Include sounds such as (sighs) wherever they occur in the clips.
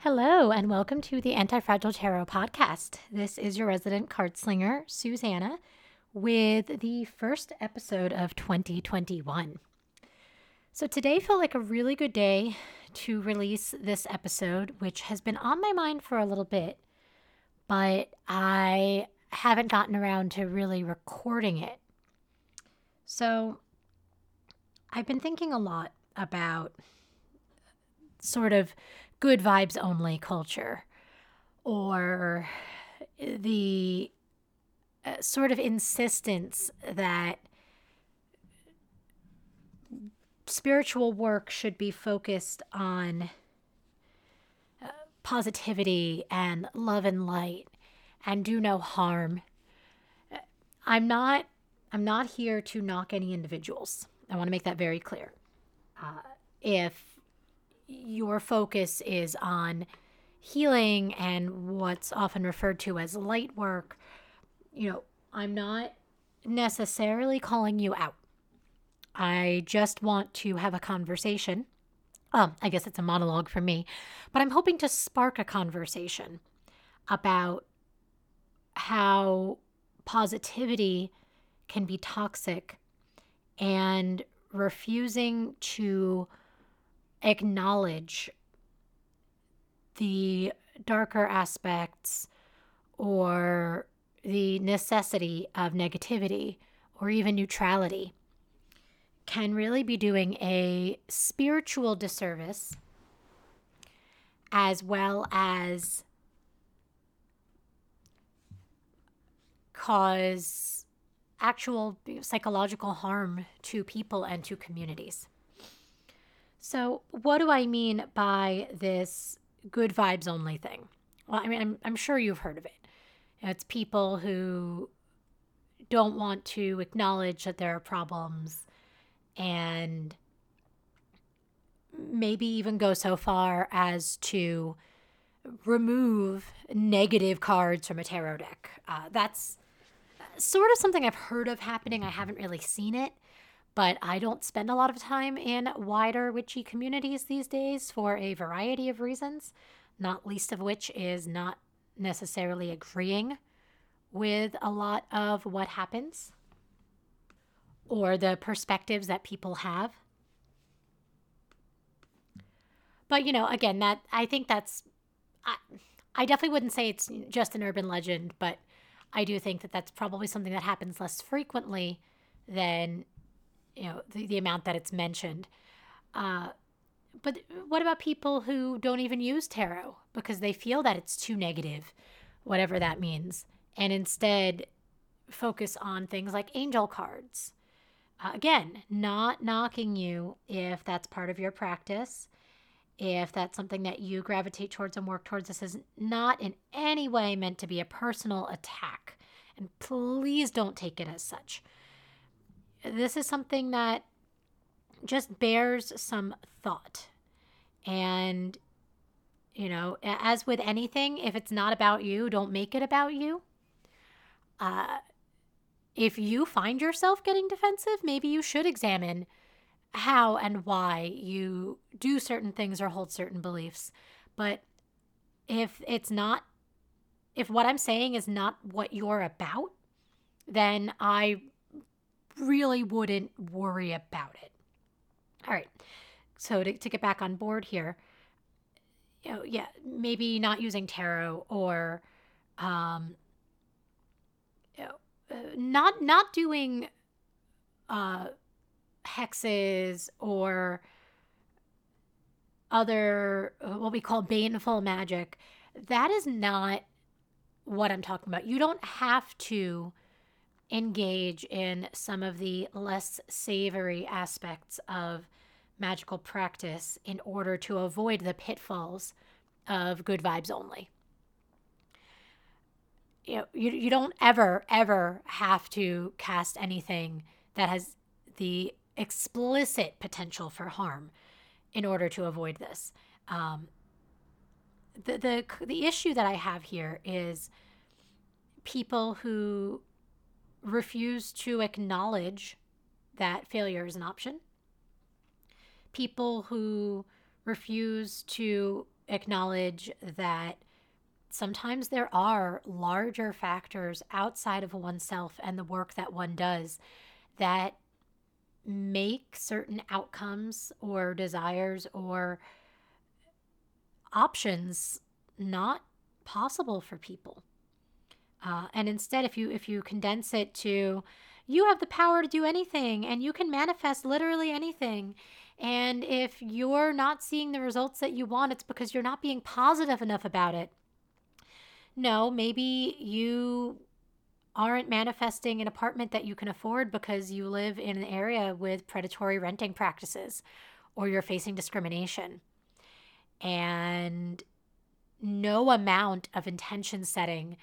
Hello, and welcome to the Anti Fragile Tarot podcast. This is your resident card slinger, Susanna, with the first episode of 2021. So, today felt like a really good day to release this episode, which has been on my mind for a little bit, but I haven't gotten around to really recording it. So, I've been thinking a lot about sort of good vibes only culture or the uh, sort of insistence that spiritual work should be focused on uh, positivity and love and light and do no harm. I'm not I'm not here to knock any individuals. I want to make that very clear. Uh, if your focus is on healing and what's often referred to as light work, you know, I'm not necessarily calling you out. I just want to have a conversation. Um, I guess it's a monologue for me, but I'm hoping to spark a conversation about how positivity can be toxic and refusing to acknowledge the darker aspects or the necessity of negativity or even neutrality can really be doing a spiritual disservice as well as cause actual psychological harm to people and to communities. So, what do I mean by this good vibes only thing? Well, I mean, I'm, I'm sure you've heard of it. It's people who don't want to acknowledge that there are problems and maybe even go so far as to remove negative cards from a tarot deck. Uh, that's sort of something I've heard of happening. I haven't really seen it, but I don't spend a lot of time in wider witchy communities these days for a variety of reasons, not least of which is not necessarily agreeing with a lot of what happens or the perspectives that people have. But, you know, again, that I think that's, I, I definitely wouldn't say it's just an urban legend, but I do think that that's probably something that happens less frequently than you know the, the amount that it's mentioned. Uh, but what about people who don't even use tarot because they feel that it's too negative whatever that means and instead focus on things like angel cards? Uh, again not knocking you if that's part of your practice if that's something that you gravitate towards and work towards this is not in any way meant to be a personal attack. And please don't take it as such this is something that just bears some thought. And, you know, as with anything, if it's not about you, don't make it about you. Uh, if you find yourself getting defensive, maybe you should examine how and why you do certain things or hold certain beliefs. But if it's not, if what I'm saying is not what you're about, then I really wouldn't worry about it. All right. So to, to get back on board here, you know, yeah, maybe not using tarot or um, uh, not not doing uh, hexes or other uh, what we call baneful magic. That is not what I'm talking about. You don't have to engage in some of the less savory aspects of magical practice in order to avoid the pitfalls of good vibes only. You, know, you, you don't ever, ever have to cast anything that has the explicit potential for harm in order to avoid this. Um, the, the, the issue that I have here is people who refuse to acknowledge that failure is an option. People who refuse to acknowledge that sometimes there are larger factors outside of oneself and the work that one does that make certain outcomes or desires or options not possible for people. Uh, and instead, if you if you condense it to you have the power to do anything and you can manifest literally anything. And if you're not seeing the results that you want, it's because you're not being positive enough about it. No, maybe you aren't manifesting an apartment that you can afford because you live in an area with predatory renting practices or you're facing discrimination. And no amount of intention setting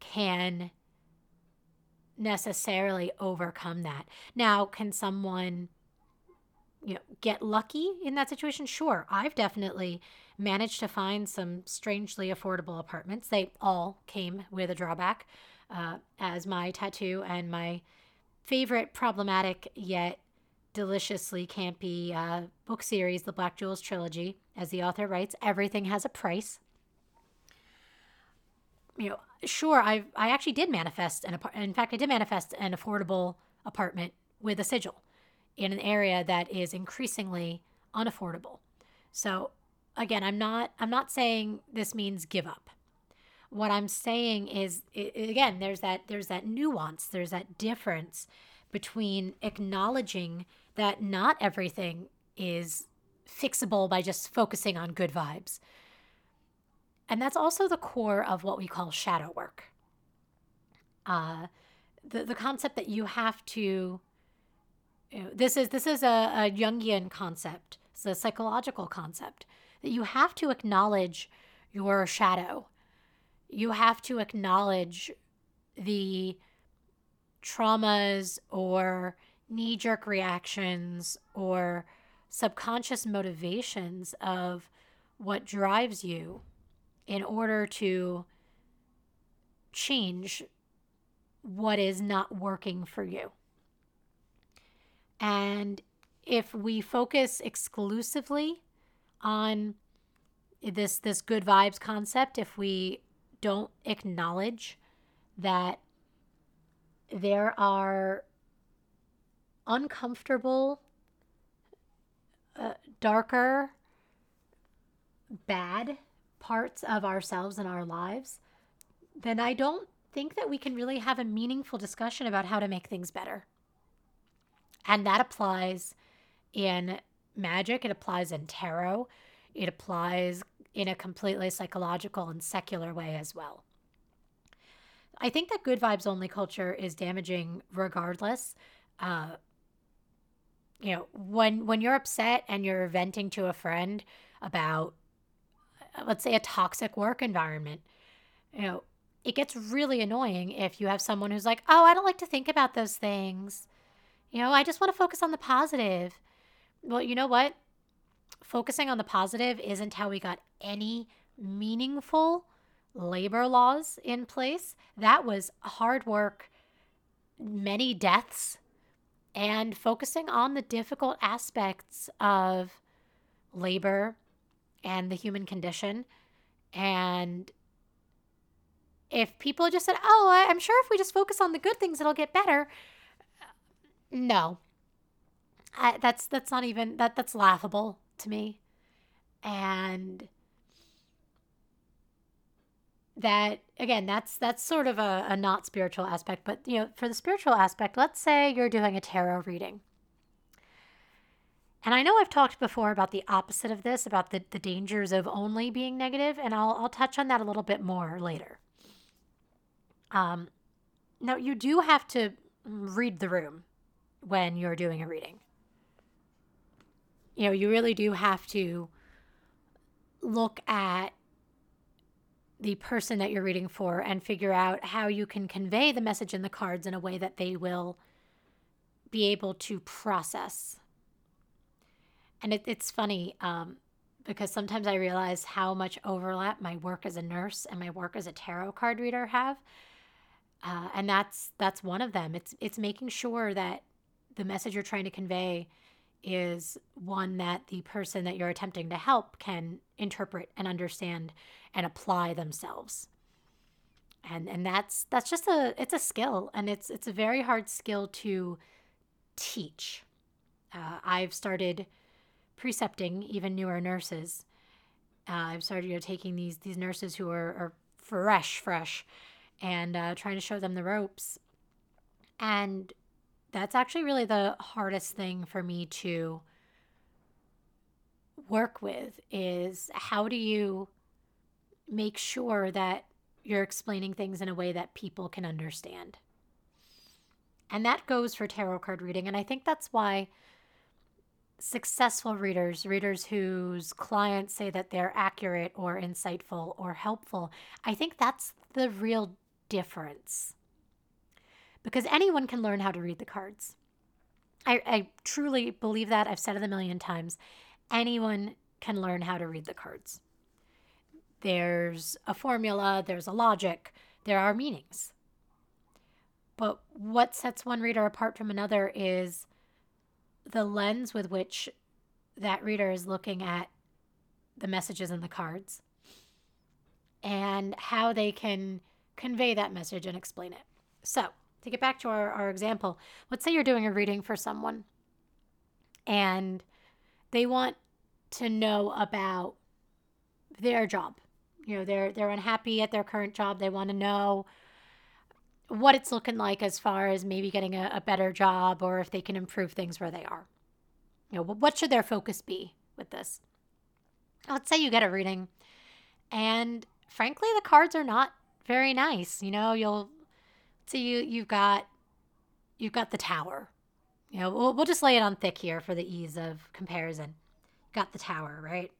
can necessarily overcome that. Now, can someone you know get lucky in that situation? Sure. I've definitely managed to find some strangely affordable apartments. They all came with a drawback, uh, as my tattoo and my favorite problematic yet deliciously campy uh, book series, the Black Jewels trilogy, as the author writes, everything has a price. You know, sure, I I actually did manifest an. In fact, I did manifest an affordable apartment with a sigil in an area that is increasingly unaffordable. So again, I'm not I'm not saying this means give up. What I'm saying is again, there's that there's that nuance, there's that difference between acknowledging that not everything is fixable by just focusing on good vibes. And that's also the core of what we call shadow work. Uh, the, the concept that you have to you know, this is this is a, a Jungian concept. It's a psychological concept that you have to acknowledge your shadow. You have to acknowledge the traumas or knee jerk reactions or subconscious motivations of what drives you in order to change what is not working for you. And if we focus exclusively on this this good vibes concept, if we don't acknowledge that there are uncomfortable, uh, darker, bad parts of ourselves and our lives, then I don't think that we can really have a meaningful discussion about how to make things better. And that applies in magic, it applies in tarot, it applies in a completely psychological and secular way as well. I think that good vibes only culture is damaging regardless. Uh, you know, when when you're upset and you're venting to a friend about, Uh, let's say, a toxic work environment, you know, it gets really annoying if you have someone who's like, "Oh, I don't like to think about those things." You know, I just want to focus on the positive. Well, you know what? Focusing on the positive isn't how we got any meaningful labor laws in place. That was hard work, many deaths, and focusing on the difficult aspects of labor and the human condition. And if people just said, oh, I'm sure if we just focus on the good things, it'll get better, no. I, that's that's not even that that's laughable to me. And that again that's that's sort of a, a not spiritual aspect but you know for the spiritual aspect let's say you're doing a tarot reading and i know i've talked before about the opposite of this about the, the dangers of only being negative and I'll, I'll touch on that a little bit more later um, now you do have to read the room when you're doing a reading. You know, you really do have to look at the person that you're reading for and figure out how you can convey the message in the cards in a way that they will be able to process. And it, it's funny um, because sometimes I realize how much overlap my work as a nurse and my work as a tarot card reader have. Uh, and that's that's one of them. It's it's making sure that the message you're trying to convey is one that the person that you're attempting to help can interpret and understand and apply themselves. And and that's that's just a it's a skill and it's it's a very hard skill to teach. Uh, I've started precepting even newer nurses. Uh, I've started you know taking these these nurses who are, are fresh fresh and uh, trying to show them the ropes. And that's actually really the hardest thing for me to work with is how do you make sure that you're explaining things in a way that people can understand. And that goes for tarot card reading and I think that's why successful readers, readers whose clients say that they're accurate or insightful or helpful, I think that's the real difference because anyone can learn how to read the cards. I, I truly believe that. I've said it a million times. Anyone can learn how to read the cards. There's a formula, there's a logic, there are meanings. But what sets one reader apart from another is the lens with which that reader is looking at the messages in the cards and how they can convey that message and explain it. So, to get back to our, our example, let's say you're doing a reading for someone and they want to know about their job. You know, they're they're unhappy at their current job. They want to know what it's looking like as far as maybe getting a, a better job or if they can improve things where they are. You know, what should their focus be with this? Let's say you get a reading and frankly the cards are not very nice. You know, you'll so you you've got you've got the tower. You know, we'll, we'll just lay it on thick here for the ease of comparison. Got the tower, right?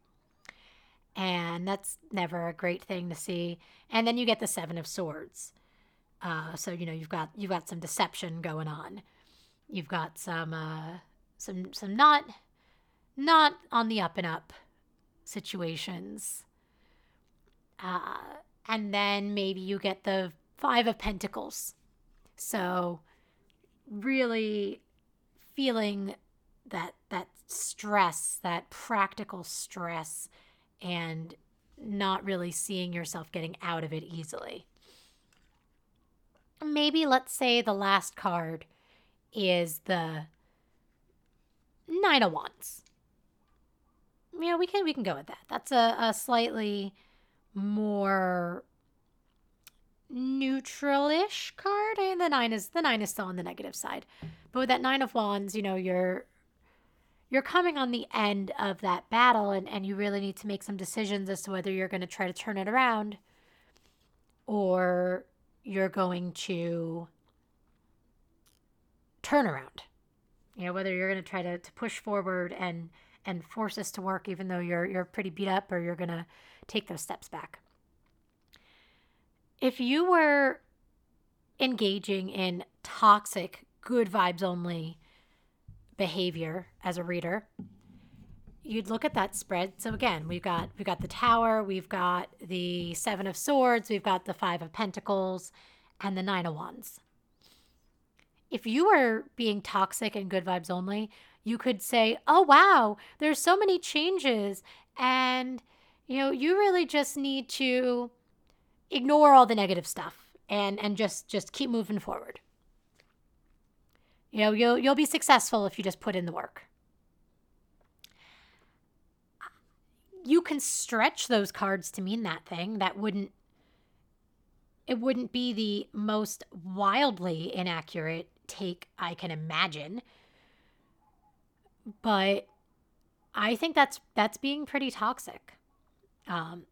And that's never a great thing to see. And then you get the seven of swords. Uh, so you know you've got you've got some deception going on. You've got some uh, some some not not on the up and up situations. Uh, and then maybe you get the Five of Pentacles. So really feeling that that stress, that practical stress and not really seeing yourself getting out of it easily. Maybe let's say the last card is the Nine of Wands. Yeah, we can we can go with that. That's a, a slightly more neutral-ish card. and the nine is the nine is still on the negative side. But with that nine of wands, you know, you're you're coming on the end of that battle and, and you really need to make some decisions as to whether you're going to try to turn it around or you're going to turn around. You know, whether you're going to try to, push forward and and force this to work even though you're you're pretty beat up or you're going to take those steps back if you were engaging in toxic, good vibes only behavior as a reader, you'd look at that spread. So again, we've got we've got the tower, we've got the 7 of swords, we've got the 5 of pentacles and the 9 of wands. If you were being toxic and good vibes only, you could say, "Oh wow, there's so many changes and you know, you really just need to ignore all the negative stuff and and just just keep moving forward. You know, you'll you'll be successful if you just put in the work. You can stretch those cards to mean that thing. That wouldn't it wouldn't be the most wildly inaccurate take I can imagine. But I think that's that's being pretty toxic. Um,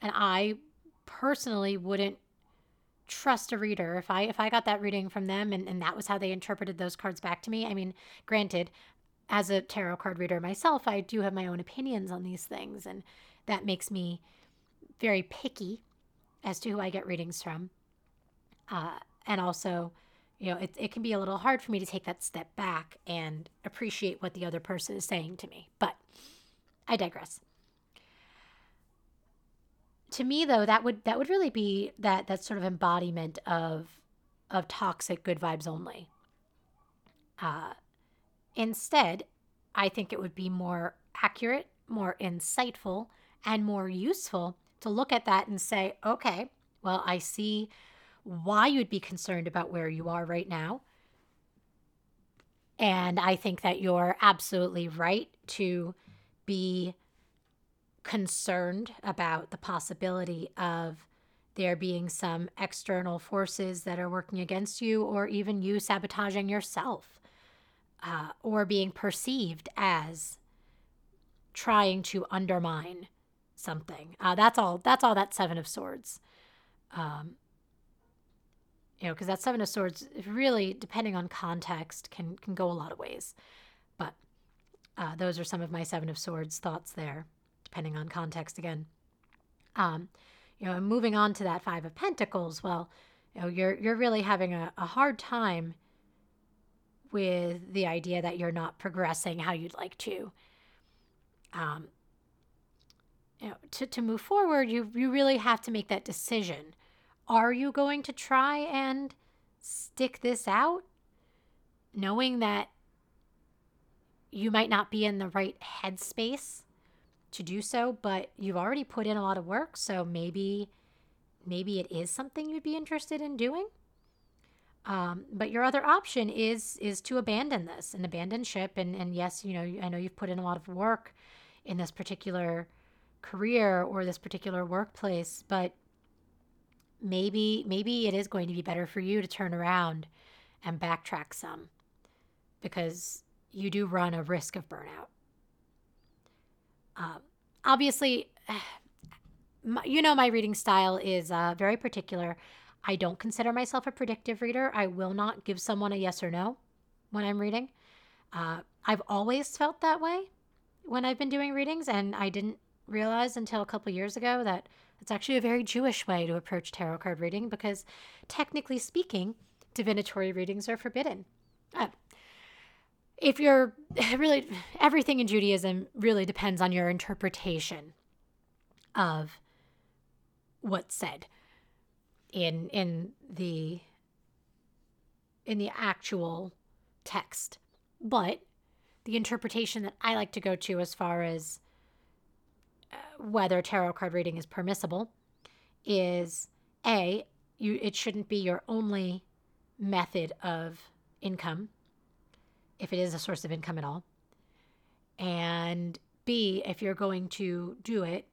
and I personally wouldn't trust a reader if i if i got that reading from them and, and that was how they interpreted those cards back to me i mean granted as a tarot card reader myself i do have my own opinions on these things and that makes me very picky as to who i get readings from. Uh, and also you know it, it can be a little hard for me to take that step back and appreciate what the other person is saying to me but i digress. To me though that would that would really be that that sort of embodiment of of toxic good vibes only. Uh instead I think it would be more accurate, more insightful, and more useful to look at that and say, okay, well, I see why you'd be concerned about where you are right now. And I think that you're absolutely right to be concerned about the possibility of there being some external forces that are working against you, or even you sabotaging yourself, uh, or being perceived as trying to undermine something. Uh, that's all. That's all. That Seven of Swords. Um, you know, because that Seven of Swords really, depending on context, can can go a lot of ways. But uh, those are some of my Seven of Swords thoughts there, depending on context again. Um, you know, and moving on to that Five of Pentacles, well, you know, you're you're really having a, a hard time with the idea that you're not progressing how you'd like to. Um, you know, to, to move forward, you you really have to make that decision are you going to try and stick this out? Knowing that you might not be in the right headspace to do so, but you've already put in a lot of work, so maybe maybe it is something you'd be interested in doing. Um, but your other option is is to abandon this and abandon ship. And and yes, you know I know you've put in a lot of work in this particular career or this particular workplace, but maybe maybe it is going to be better for you to turn around and backtrack some because you do run a risk of burnout. Um, obviously, (sighs) you know my reading style is uh, very particular. I don't consider myself a predictive reader. I will not give someone a yes or no when I'm reading. Uh, I've always felt that way when I've been doing readings, and I didn't realize until a couple years ago that it's actually a very Jewish way to approach tarot card reading because, technically speaking, divinatory readings are forbidden. Uh, if you're (laughs) really, everything in Judaism really depends on your interpretation of what's said in in the in the actual text. But the interpretation that i like to go to as far as uh, whether tarot card reading is permissible is a you it shouldn't be your only method of income if it is a source of income at all. And b if you're going to do it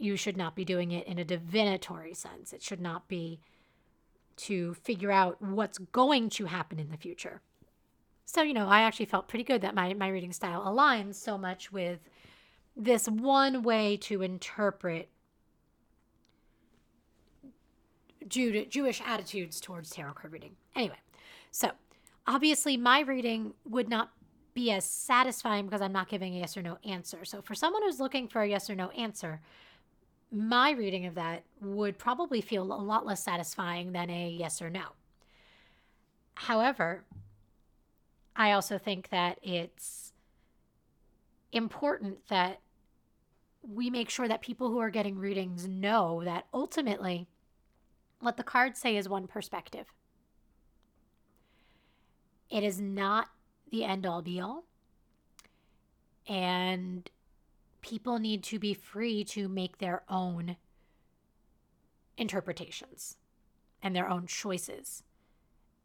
you should not be doing it in a divinatory sense it should not be to figure out what's going to happen in the future so you know i actually felt pretty good that my, my reading style aligns so much with this one way to interpret Jew- Jewish attitudes towards tarot card reading. Anyway, so obviously my reading would not be as satisfying because I'm not giving a yes or no answer. So for someone who's looking for a yes or no answer, my reading of that would probably feel a lot less satisfying than a yes or no. However, I also think that it's important that we make sure that people who are getting readings know that ultimately what the cards say is one perspective. It is not the end all be all. And people need to be free to make their own interpretations and their own choices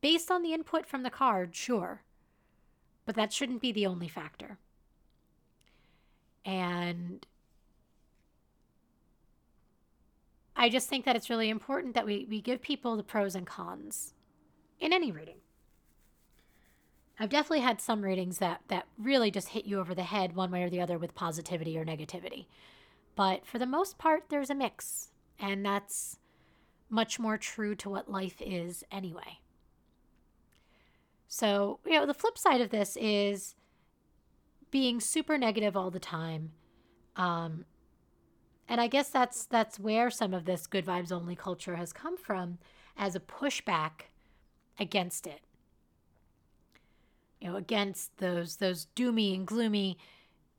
based on the input from the card, sure, but that shouldn't be the only factor. And I just think that it's really important that we, we give people the pros and cons in any reading. I've definitely had some readings that, that really just hit you over the head one way or the other with positivity or negativity. But for the most part, there's a mix. And that's much more true to what life is anyway. So, you know, the flip side of this is being super negative all the time. Um, and I guess that's that's where some of this good vibes only culture has come from as a pushback against it. You know, against those those doomy and gloomy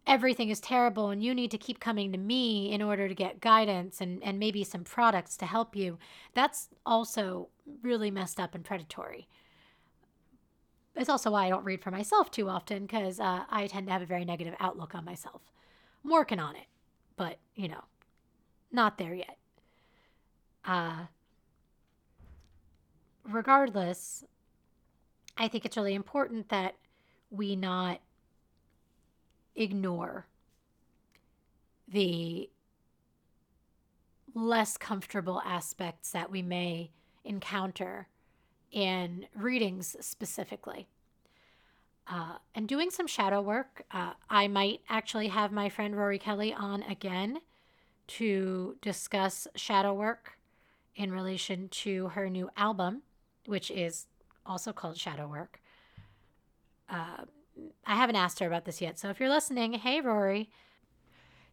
everything is terrible and you need to keep coming to me in order to get guidance and, and maybe some products to help you. That's also really messed up and predatory. it's also why I don't read for myself too often because uh, I tend to have a very negative outlook on myself. I'm working on it, but you know, not there yet. Uh, regardless, I think it's really important that we not ignore the less comfortable aspects that we may encounter in readings specifically. Uh, and doing some shadow work, uh, I might actually have my friend Rory Kelly on again to discuss shadow work in relation to her new album, which is also called Shadow Work. Uh, I haven't asked her about this yet. So if you're listening, hey, Rory.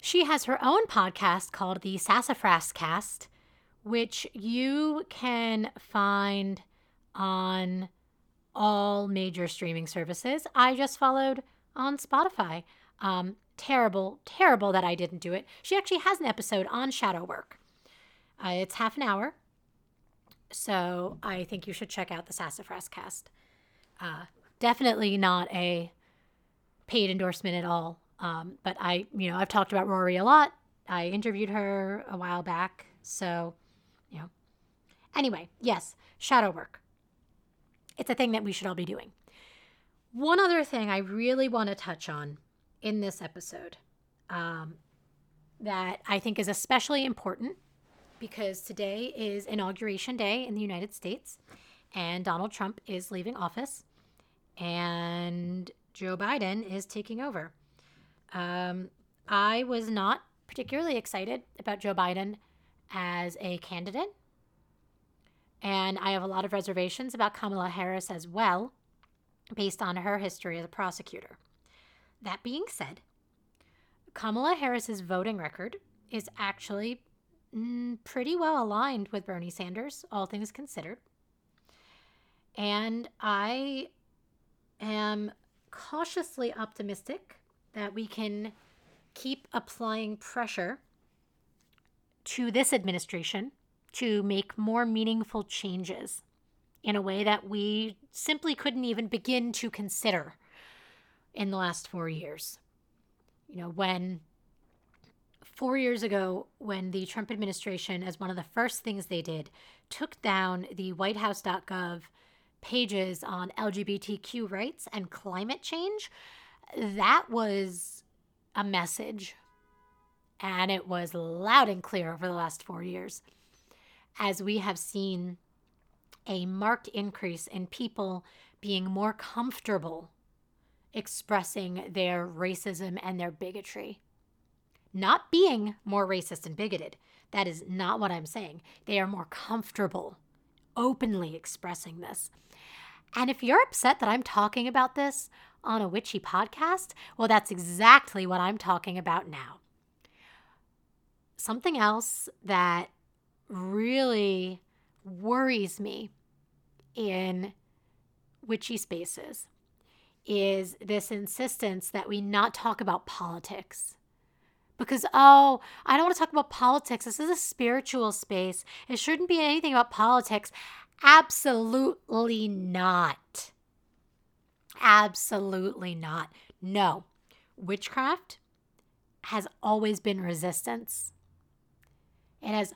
She has her own podcast called the Sassafras Cast, which you can find on all major streaming services. I just followed on Spotify. Um, terrible, terrible that I didn't do it. She actually has an episode on shadow work. Uh, it's half an hour. So I think you should check out the Sassafras cast. Uh, definitely not a paid endorsement at all. Um, but I, you know, I've talked about Rory a lot. I interviewed her a while back. So, you know. Anyway, yes, shadow work. It's a thing that we should all be doing. One other thing I really want to touch on in this episode um, that I think is especially important because today is inauguration day in the United States and Donald Trump is leaving office and Joe Biden is taking over. Um, I was not particularly excited about Joe Biden as a candidate. And I have a lot of reservations about Kamala Harris as well, based on her history as a prosecutor. That being said, Kamala Harris's voting record is actually mm, pretty well aligned with Bernie Sanders, all things considered. And I am cautiously optimistic that we can keep applying pressure to this administration to make more meaningful changes in a way that we simply couldn't even begin to consider in the last four years. You know, when four years ago, when the Trump administration, as one of the first things they did, took down the whitehouse.gov pages on LGBTQ rights and climate change, that was a message. And it was loud and clear over the last four years. As we have seen a marked increase in people being more comfortable expressing their racism and their bigotry not being more racist and bigoted. That is not what I'm saying. They are more comfortable openly expressing this. And if you're upset that I'm talking about this on a witchy podcast, well, that's exactly what I'm talking about now. Something else that really worries me in witchy spaces is this insistence that we not talk about politics because, oh, I don't want to talk about politics. This is a spiritual space. It shouldn't be anything about politics. Absolutely not. Absolutely not. No. Witchcraft has always been resistance. It has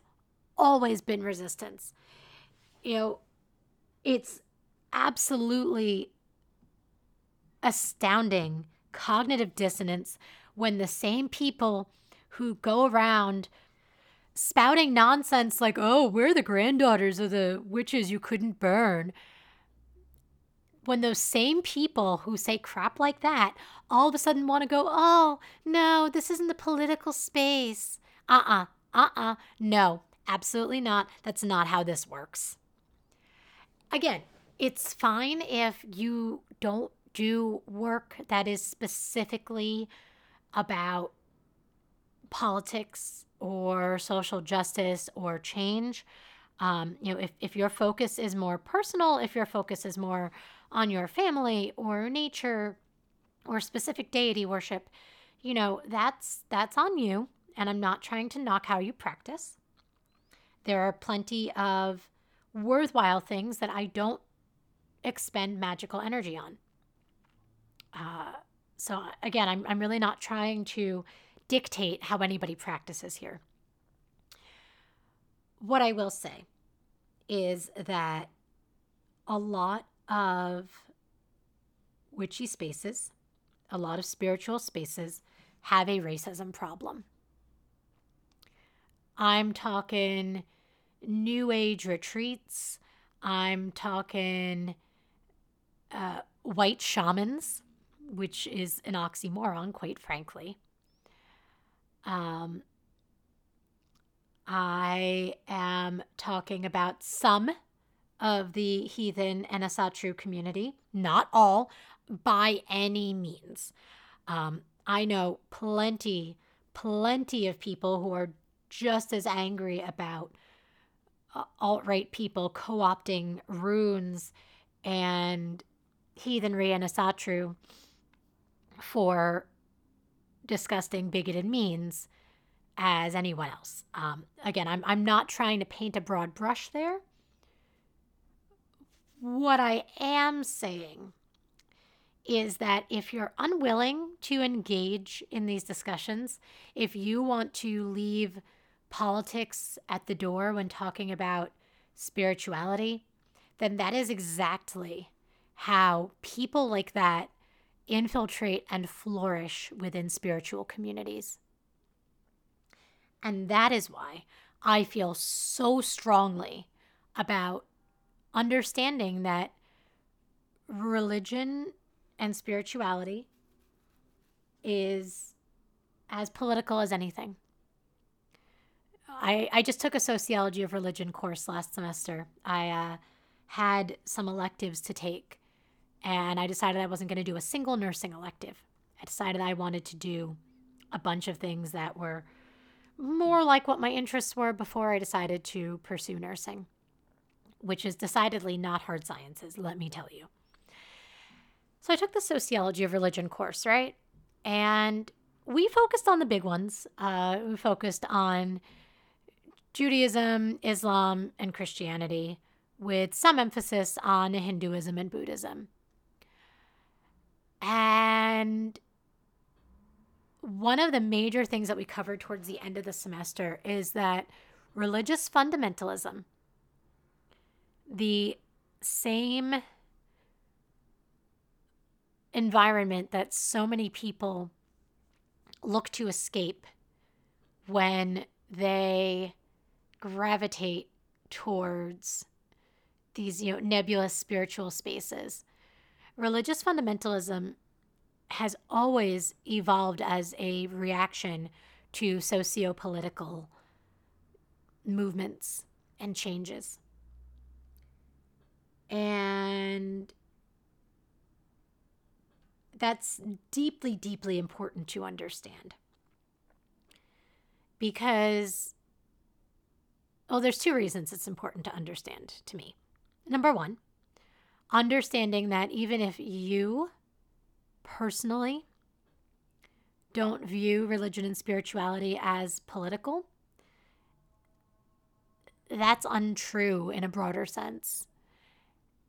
always been resistance. You know, it's absolutely astounding cognitive dissonance when the same people who go around spouting nonsense like, oh, we're the granddaughters of the witches you couldn't burn. When those same people who say crap like that all of a sudden want to go, oh, no, this isn't the political space. Uh uh-uh, uh, uh uh, no, absolutely not. That's not how this works. Again, it's fine if you don't do work that is specifically about politics or social justice or change. Um, you know, if, if your focus is more personal, if your focus is more on your family or nature or specific deity worship, you know, that's that's on you. And I'm not trying to knock how you practice. There are plenty of worthwhile things that I don't expend magical energy on. Uh, so again, I'm I'm really not trying to dictate how anybody practices here. What I will say is that a lot of witchy spaces, a lot of spiritual spaces have a racism problem. I'm talking new age retreats. I'm talking uh, white shamans, which is an oxymoron, quite frankly. Um, I am talking about some of the heathen and Asatru community, not all by any means. Um, I know plenty, plenty of people who are just as angry about uh, alt right people co opting runes and heathenry and Asatru for disgusting, bigoted means as anyone else. Um, again, I'm, I'm not trying to paint a broad brush there. What I am saying is that if you're unwilling to engage in these discussions, if you want to leave politics at the door when talking about spirituality, then that is exactly how people like that infiltrate and flourish within spiritual communities. And that is why I feel so strongly about understanding that religion and spirituality is as political as anything. I, I just took a sociology of religion course last semester. I uh, had some electives to take, and I decided I wasn't going to do a single nursing elective. I decided I wanted to do a bunch of things that were more like what my interests were before I decided to pursue nursing, which is decidedly not hard sciences, let me tell you. So I took the sociology of religion course, right? And we focused on the big ones. Uh, we focused on Judaism, Islam, and Christianity, with some emphasis on Hinduism and Buddhism. And one of the major things that we covered towards the end of the semester is that religious fundamentalism, the same environment that so many people look to escape when they gravitate towards these you know nebulous spiritual spaces religious fundamentalism has always evolved as a reaction to socio-political movements and changes and that's deeply, deeply important to understand. Because, well, there's two reasons it's important to understand to me. Number one, understanding that even if you personally don't view religion and spirituality as political, that's untrue in a broader sense.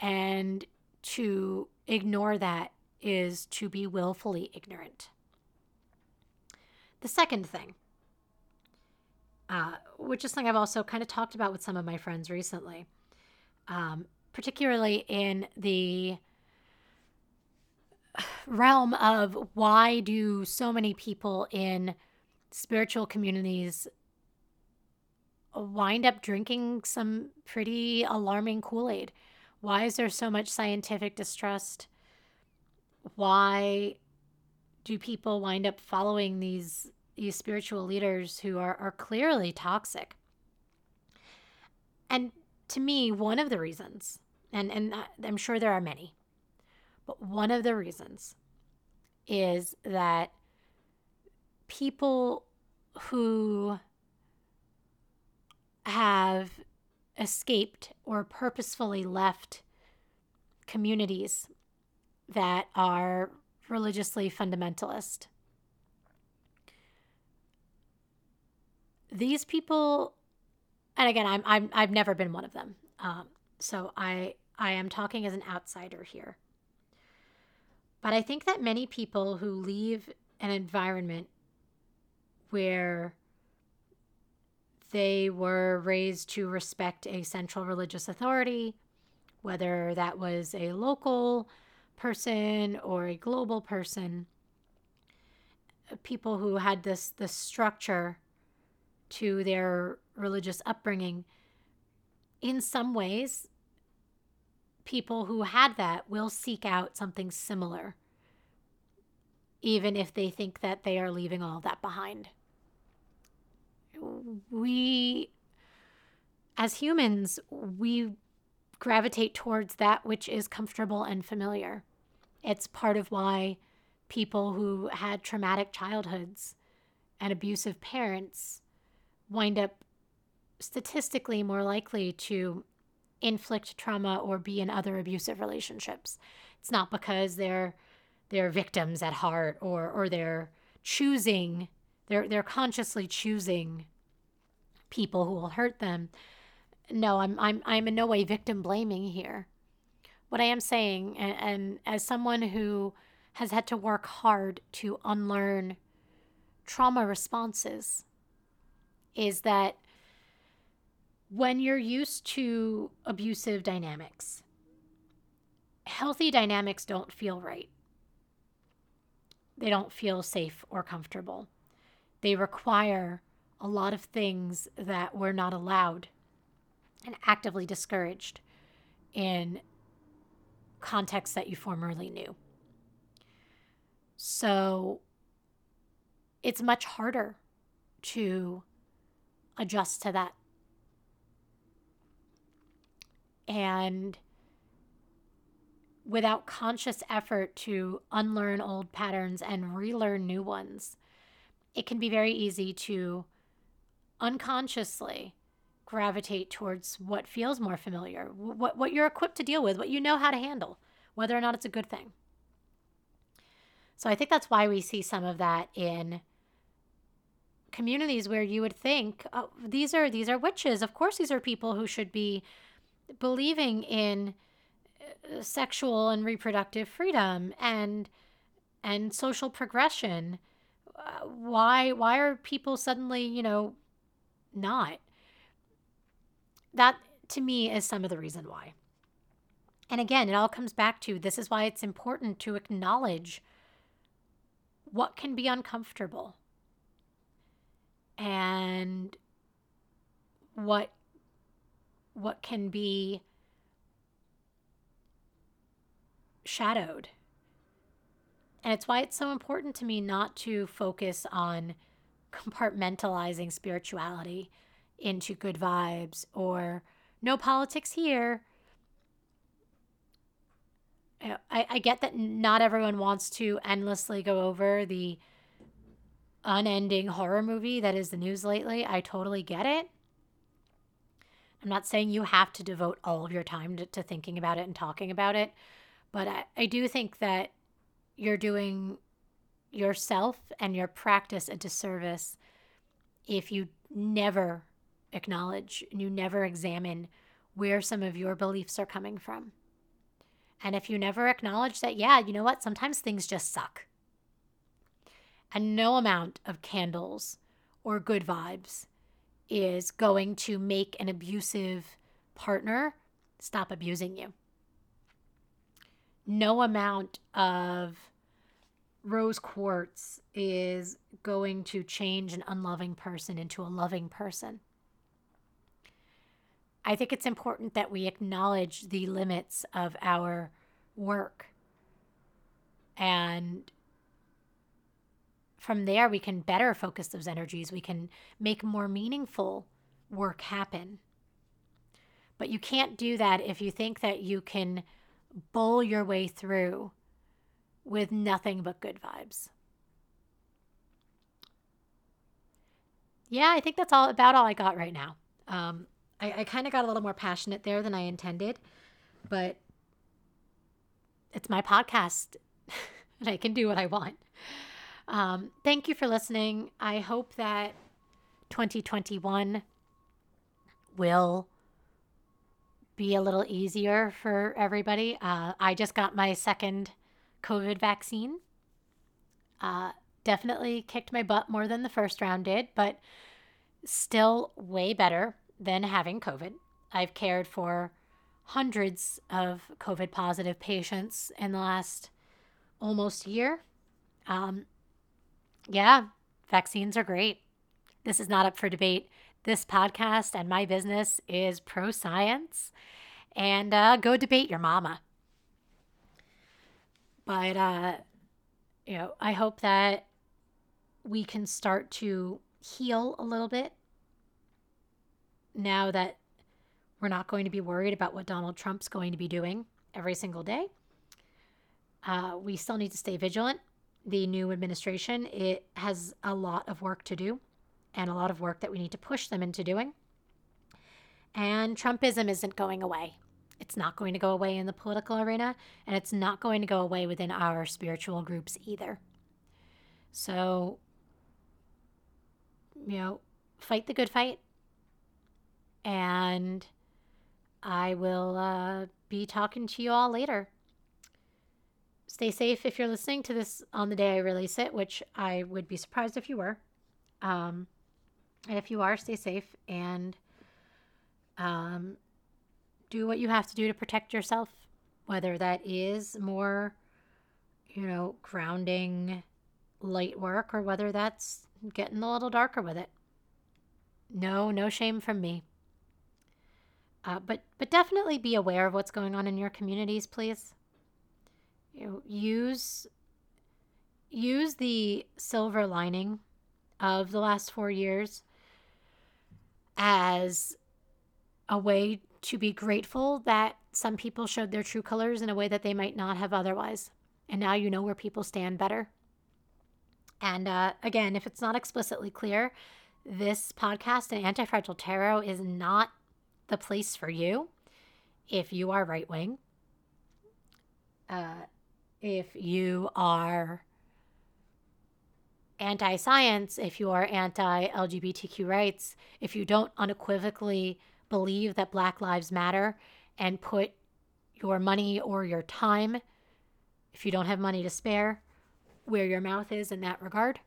And to ignore that is to be willfully ignorant. The second thing, uh, which is something I've also kind of talked about with some of my friends recently, um, particularly in the realm of why do so many people in spiritual communities wind up drinking some pretty alarming Kool Aid? Why is there so much scientific distrust? why do people wind up following these these spiritual leaders who are, are clearly toxic? And to me, one of the reasons, and, and I'm sure there are many, but one of the reasons is that people who have escaped or purposefully left communities that are religiously fundamentalist. These people, and again, I'm, I'm I've never been one of them, um, so I I am talking as an outsider here. But I think that many people who leave an environment where they were raised to respect a central religious authority, whether that was a local person or a global person, people who had this this structure to their religious upbringing in some ways people who had that will seek out something similar even if they think that they are leaving all that behind. We as humans we gravitate towards that which is comfortable and familiar. It's part of why people who had traumatic childhoods and abusive parents wind up statistically more likely to inflict trauma or be in other abusive relationships. It's not because they're they're victims at heart or or they're choosing they're they're consciously choosing people who will hurt them. No, I'm I'm I'm in no way victim blaming here. What I am saying and, and as someone who has had to work hard to unlearn trauma responses is that when you're used to abusive dynamics, healthy dynamics don't feel right. They don't feel safe or comfortable. They require a lot of things that were not allowed and actively discouraged in contexts that you formerly knew. So it's much harder to adjust to that. And without conscious effort to unlearn old patterns and relearn new ones, it can be very easy to unconsciously gravitate towards what feels more familiar, what, what you're equipped to deal with, what you know how to handle, whether or not it's a good thing. So I think that's why we see some of that in communities where you would think oh, these are these are witches. Of course, these are people who should be believing in uh, sexual and reproductive freedom and and social progression. Uh, why why are people suddenly you know not? That to me is some of the reason why. And again, it all comes back to this is why it's important to acknowledge what can be uncomfortable and what what can be shadowed. And it's why it's so important to me not to focus on compartmentalizing spirituality into good vibes or no politics here. I, I get that not everyone wants to endlessly go over the unending horror movie that is the news lately. I totally get it. I'm not saying you have to devote all of your time to, to thinking about it and talking about it, but I, I do think that you're doing yourself and your practice a disservice if you never acknowledge and you never examine where some of your beliefs are coming from. And if you never acknowledge that, yeah, you know what, sometimes things just suck and no amount of candles or good vibes is going to make an abusive partner stop abusing you. No amount of rose quartz is going to change an unloving person into a loving person. I think it's important that we acknowledge the limits of our work and from there, we can better focus those energies. We can make more meaningful work happen. But you can't do that if you think that you can bowl your way through with nothing but good vibes. Yeah, I think that's all about all I got right now. Um, I, I kind of got a little more passionate there than I intended, but it's my podcast (laughs) and I can do what I want. Um, thank you for listening. I hope that 2021 will be a little easier for everybody. Uh, I just got my second COVID vaccine. Uh, definitely kicked my butt more than the first round did, but still way better than having COVID. I've cared for hundreds of COVID positive patients in the last almost year. Um, yeah, vaccines are great. This is not up for debate. This podcast and my business is pro science. And uh, go debate your mama. But, uh, you know, I hope that we can start to heal a little bit now that we're not going to be worried about what Donald Trump's going to be doing every single day. Uh, we still need to stay vigilant. The new administration it has a lot of work to do, and a lot of work that we need to push them into doing. And Trumpism isn't going away. It's not going to go away in the political arena, and it's not going to go away within our spiritual groups either. So, you know, fight the good fight. And I will uh, be talking to you all later. Stay safe if you're listening to this on the day I release it, which I would be surprised if you were. Um, and if you are, stay safe and um, do what you have to do to protect yourself, whether that is more, you know, grounding, light work, or whether that's getting a little darker with it. No, no shame from me. Uh, but but definitely be aware of what's going on in your communities, please. You know, use use the silver lining of the last four years as a way to be grateful that some people showed their true colors in a way that they might not have otherwise. And now you know where people stand better. And uh, again, if it's not explicitly clear, this podcast and Anti Fragile Tarot is not the place for you if you are right wing, uh, if you are anti science, if you are anti LGBTQ rights, if you don't unequivocally believe that Black Lives Matter and put your money or your time, if you don't have money to spare, where your mouth is in that regard.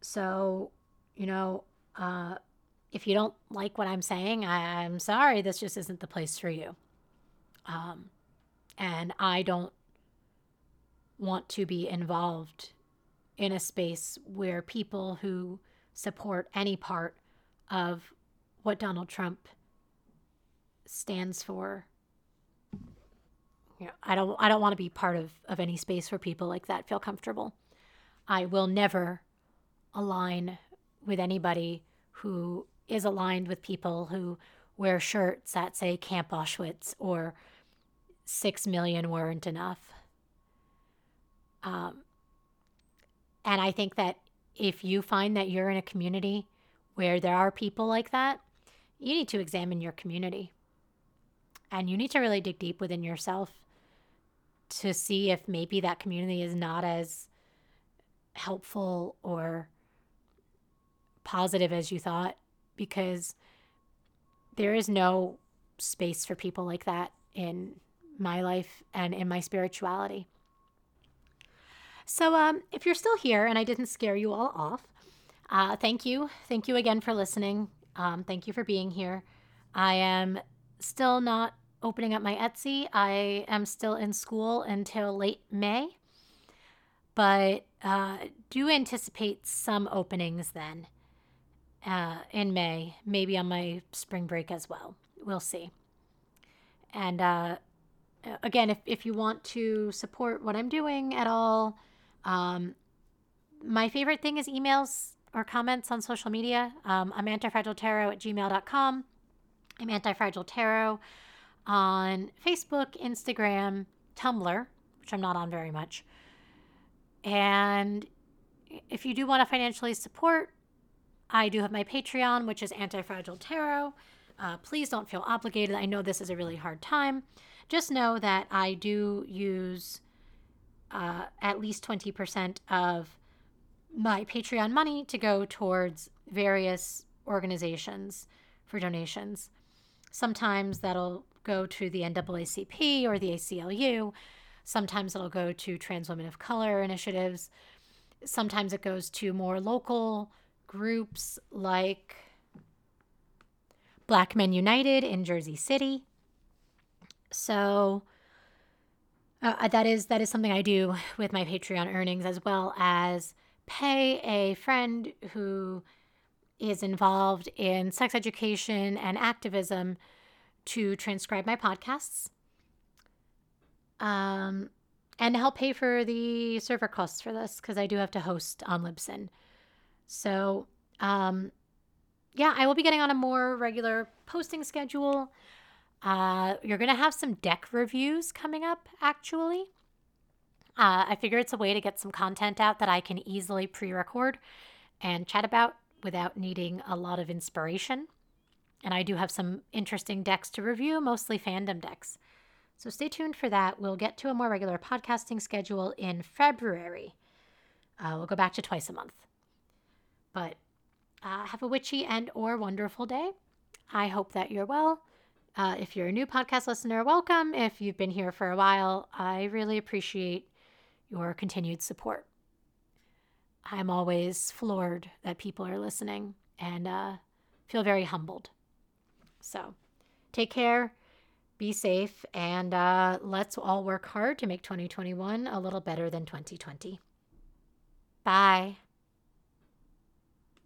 So, you know, uh, if you don't like what I'm saying, I, am sorry. This just isn't the place for you. Um, and I don't want to be involved in a space where people who support any part of what Donald Trump stands for. You know, I don't I don't want to be part of, of any space where people like that feel comfortable. I will never align with anybody who is aligned with people who wear shirts that say Camp Auschwitz or six million weren't enough. Um, and I think that if you find that you're in a community where there are people like that, you need to examine your community. And you need to really dig deep within yourself to see if maybe that community is not as helpful or positive as you thought because there is no space for people like that in my life and in my spirituality. So, um, if you're still here and I didn't scare you all off, uh, thank you. Thank you again for listening. Um, thank you for being here. I am still not opening up my Etsy. I am still in school until late May, but uh, do anticipate some openings then uh, in May, maybe on my spring break as well. We'll see. And uh, again, if, if you want to support what I'm doing at all, um, my favorite thing is emails or comments on social media. Um, I'm antifragiletarot at gmail.com. I'm antifragiletarot on Facebook, Instagram, Tumblr, which I'm not on very much. And if you do want to financially support, I do have my Patreon, which is Antifragile Tarot. Uh, please don't feel obligated. I know this is a really hard time. Just know that I do use uh, at least 20% of my Patreon money to go towards various organizations for donations. Sometimes that'll go to the NAACP or the ACLU. Sometimes it'll go to Trans Women of Color initiatives. Sometimes it goes to more local groups like Black Men United in Jersey City. So uh, that is that is something I do (laughs) with my Patreon earnings as well as pay a friend who is involved in sex education and activism to transcribe my podcasts um, and help pay for the server costs for this because I do have to host on Libsyn. So, um, yeah, I will be getting on a more regular posting schedule. Uh, you're going to have some deck reviews coming up, actually. Uh, I figure it's a way to get some content out that I can easily pre record and chat about without needing a lot of inspiration. And I do have some interesting decks to review, mostly fandom decks. So stay tuned for that. We'll get to a more regular podcasting schedule in February. Uh, we'll go back to twice a month. But uh, have a witchy and or wonderful day. I hope that you're well. Uh, if you're a new podcast listener, welcome. If you've been here for a while, I really appreciate your continued support. I'm always floored that people are listening and uh, feel very humbled. So take care, be safe, and uh, let's all work hard to make 2021 a little better than 2020. Bye.